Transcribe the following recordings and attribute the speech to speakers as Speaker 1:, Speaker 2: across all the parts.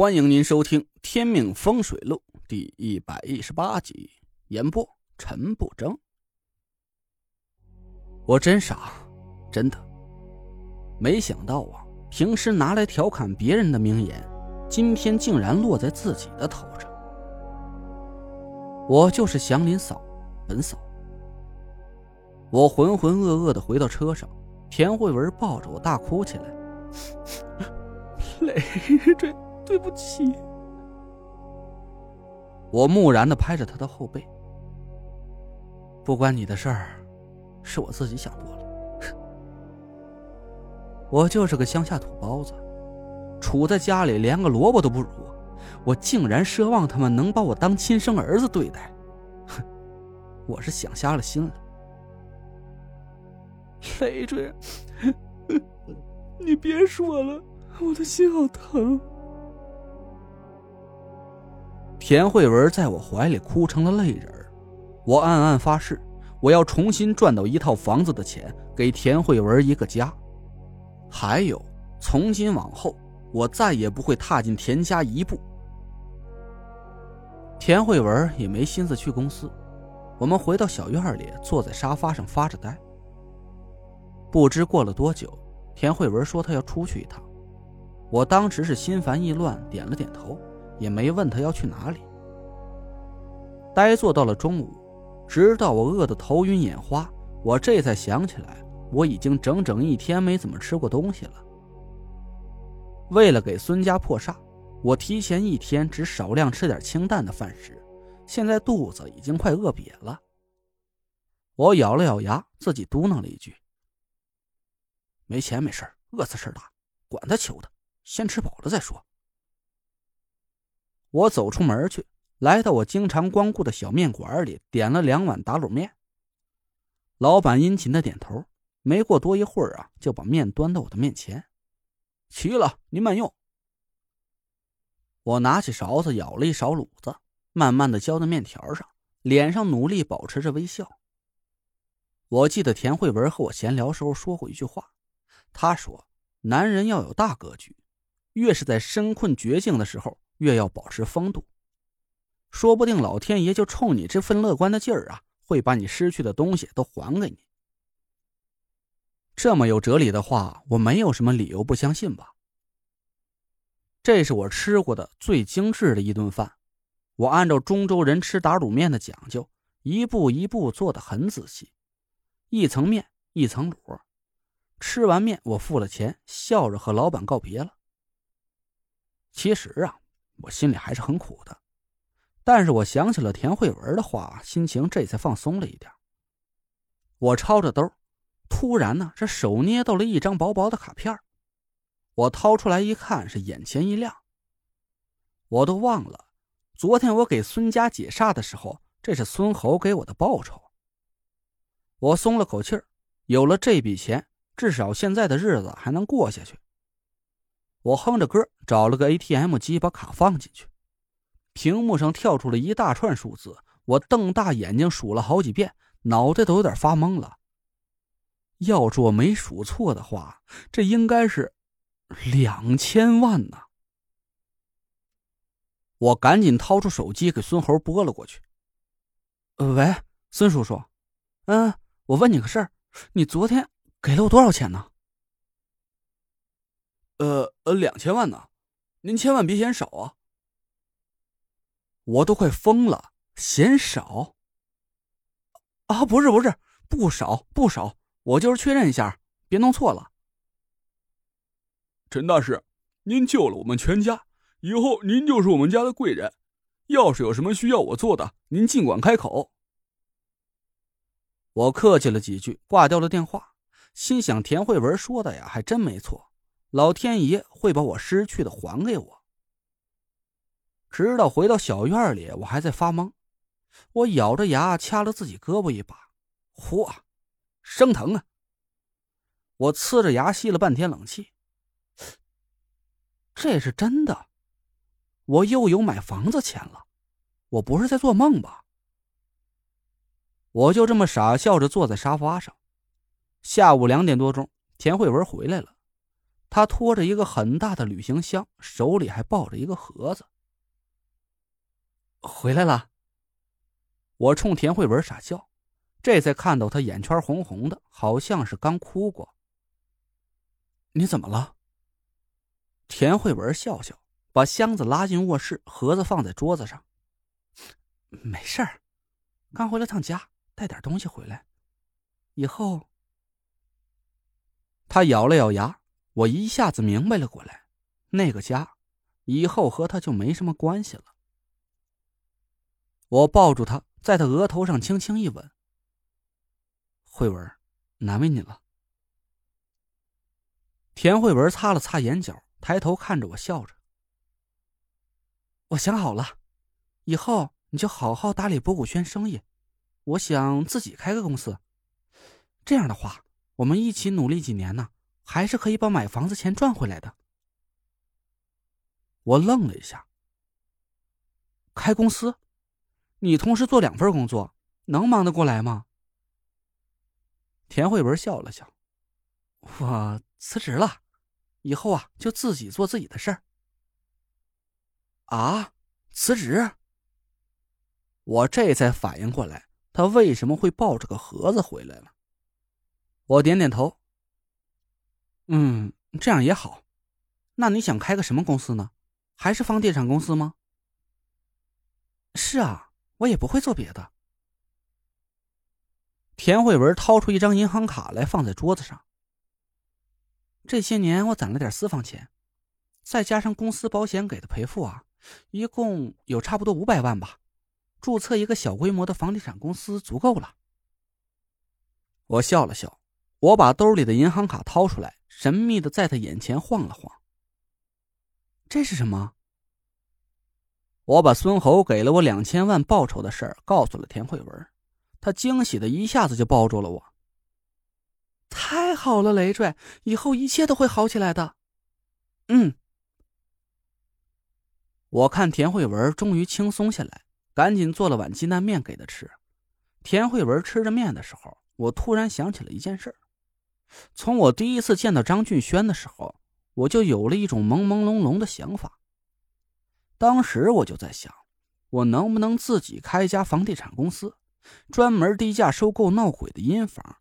Speaker 1: 欢迎您收听《天命风水录》第一百一十八集，演播陈不争。我真傻，真的没想到啊！平时拿来调侃别人的名言，今天竟然落在自己的头上。我就是祥林嫂，本嫂。我浑浑噩噩的回到车上，田慧文抱着我大哭起来，累赘。对不起，我木然的拍着他的后背。不关你的事儿，是我自己想多了。我就是个乡下土包子，处在家里连个萝卜都不如，我竟然奢望他们能把我当亲生儿子对待，哼，我是想瞎了心了。累赘，你别说了，我的心好疼。田慧文在我怀里哭成了泪人我暗暗发誓，我要重新赚到一套房子的钱，给田慧文一个家。还有，从今往后，我再也不会踏进田家一步。田慧文也没心思去公司，我们回到小院里，坐在沙发上发着呆。不知过了多久，田慧文说她要出去一趟，我当时是心烦意乱，点了点头。也没问他要去哪里，呆坐到了中午，直到我饿得头晕眼花，我这才想起来，我已经整整一天没怎么吃过东西了。为了给孙家破煞，我提前一天只少量吃点清淡的饭食，现在肚子已经快饿瘪了。我咬了咬牙，自己嘟囔了一句：“没钱没事饿死事大，管他求的，先吃饱了再说。”我走出门去，来到我经常光顾的小面馆里，点了两碗打卤面。老板殷勤的点头，没过多一会儿啊，就把面端到我的面前。齐了，您慢用。我拿起勺子舀了一勺卤子，慢慢的浇在面条上，脸上努力保持着微笑。我记得田慧文和我闲聊时候说过一句话，他说：“男人要有大格局，越是在身困绝境的时候。”越要保持风度，说不定老天爷就冲你这份乐观的劲儿啊，会把你失去的东西都还给你。这么有哲理的话，我没有什么理由不相信吧？这是我吃过的最精致的一顿饭，我按照中州人吃打卤面的讲究，一步一步做的很仔细，一层面一层卤。吃完面，我付了钱，笑着和老板告别了。其实啊。我心里还是很苦的，但是我想起了田慧文的话，心情这才放松了一点。我抄着兜，突然呢，这手捏到了一张薄薄的卡片我掏出来一看，是眼前一亮。我都忘了，昨天我给孙家解煞的时候，这是孙猴给我的报酬。我松了口气儿，有了这笔钱，至少现在的日子还能过下去。我哼着歌，找了个 ATM 机，把卡放进去。屏幕上跳出了一大串数字，我瞪大眼睛数了好几遍，脑袋都有点发懵了。要是我没数错的话，这应该是两千万呢。我赶紧掏出手机给孙猴拨了过去。喂，孙叔叔，嗯，我问你个事儿，你昨天给了我多少钱呢？呃呃，两千万呢，您千万别嫌少啊！我都快疯了，嫌少？啊，不是不是，不少不少，我就是确认一下，别弄错了。
Speaker 2: 陈大师，您救了我们全家，以后您就是我们家的贵人。要是有什么需要我做的，您尽管开口。
Speaker 1: 我客气了几句，挂掉了电话，心想田慧文说的呀，还真没错。老天爷会把我失去的还给我。直到回到小院里，我还在发懵。我咬着牙掐了自己胳膊一把，嚯，生疼啊！我呲着牙吸了半天冷气。这是真的，我又有买房子钱了，我不是在做梦吧？我就这么傻笑着坐在沙发上。下午两点多钟，田慧文回来了。他拖着一个很大的旅行箱，手里还抱着一个盒子。回来了。我冲田慧文傻笑，这才看到他眼圈红红的，好像是刚哭过。你怎么了？田慧文笑笑，把箱子拉进卧室，盒子放在桌子上。没事儿，刚回了趟家，带点东西回来，以后。他咬了咬牙，我一下子明白了过来，那个家，以后和他就没什么关系了。我抱住他，在他额头上轻轻一吻。慧文，难为你了。田慧文擦了擦眼角，抬头看着我，笑着。我想好了，以后你就好好打理博古轩生意，我想自己开个公司，这样的话。我们一起努力几年呢，还是可以把买房子钱赚回来的。我愣了一下。开公司，你同时做两份工作，能忙得过来吗？田慧文笑了笑，我辞职了，以后啊就自己做自己的事儿。啊，辞职？我这才反应过来，他为什么会抱着个盒子回来了。我点点头。嗯，这样也好。那你想开个什么公司呢？还是房地产公司吗？是啊，我也不会做别的。田慧文掏出一张银行卡来，放在桌子上。这些年我攒了点私房钱，再加上公司保险给的赔付啊，一共有差不多五百万吧。注册一个小规模的房地产公司足够了。我笑了笑。我把兜里的银行卡掏出来，神秘的在他眼前晃了晃。这是什么？我把孙猴给了我两千万报酬的事儿告诉了田慧文，他惊喜的一下子就抱住了我。太好了，累赘，以后一切都会好起来的。嗯。我看田慧文终于轻松下来，赶紧做了碗鸡蛋面给他吃。田慧文吃着面的时候，我突然想起了一件事。从我第一次见到张俊轩的时候，我就有了一种朦朦胧胧的想法。当时我就在想，我能不能自己开一家房地产公司，专门低价收购闹鬼的阴房，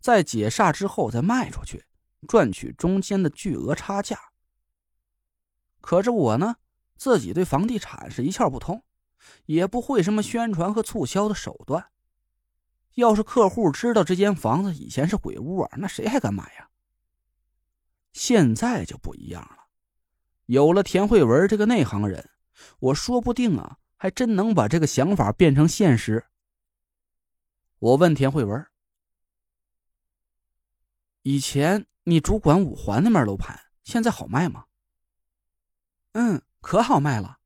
Speaker 1: 在解煞之后再卖出去，赚取中间的巨额差价。可是我呢，自己对房地产是一窍不通，也不会什么宣传和促销的手段。要是客户知道这间房子以前是鬼屋啊，那谁还敢买呀？现在就不一样了，有了田慧文这个内行人，我说不定啊，还真能把这个想法变成现实。我问田慧文：“以前你主管五环那面楼盘，现在好卖吗？”“嗯，可好卖了。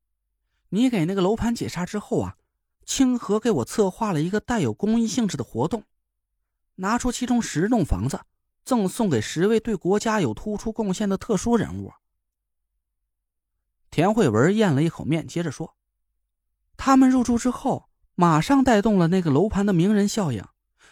Speaker 1: 你给那个楼盘解煞之后啊。”清河给我策划了一个带有公益性质的活动，拿出其中十栋房子，赠送给十位对国家有突出贡献的特殊人物。田慧文咽了一口面，接着说：“他们入住之后，马上带动了那个楼盘的名人效应。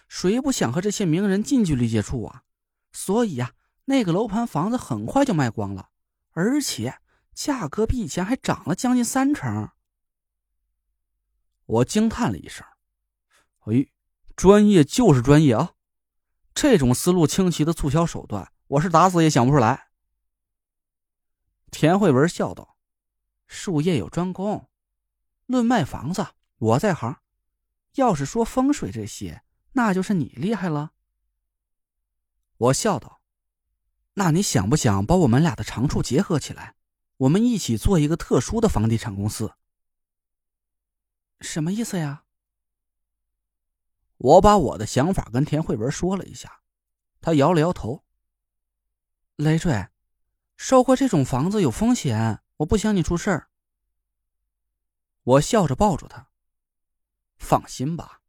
Speaker 1: 谁不想和这些名人近距离接触啊？所以呀，那个楼盘房子很快就卖光了，而且价格比以前还涨了将近三成。”我惊叹了一声：“哎，专业就是专业啊！这种思路清奇的促销手段，我是打死也想不出来。”田慧文笑道：“术业有专攻，论卖房子，我在行；要是说风水这些，那就是你厉害了。”我笑道：“那你想不想把我们俩的长处结合起来，我们一起做一个特殊的房地产公司？”什么意思呀？我把我的想法跟田慧文说了一下，他摇了摇头。累赘，收购这种房子有风险，我不想你出事儿。我笑着抱住他，放心吧，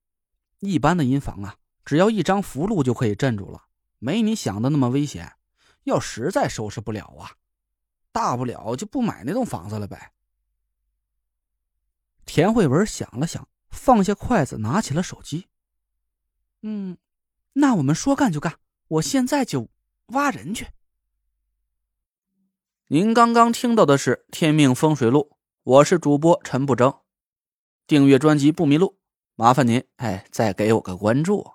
Speaker 1: 一般的阴房啊，只要一张符箓就可以镇住了，没你想的那么危险。要实在收拾不了啊，大不了就不买那栋房子了呗。田慧文想了想，放下筷子，拿起了手机。嗯，那我们说干就干，我现在就挖人去。您刚刚听到的是《天命风水录》，我是主播陈不争。订阅专辑不迷路，麻烦您哎，再给我个关注。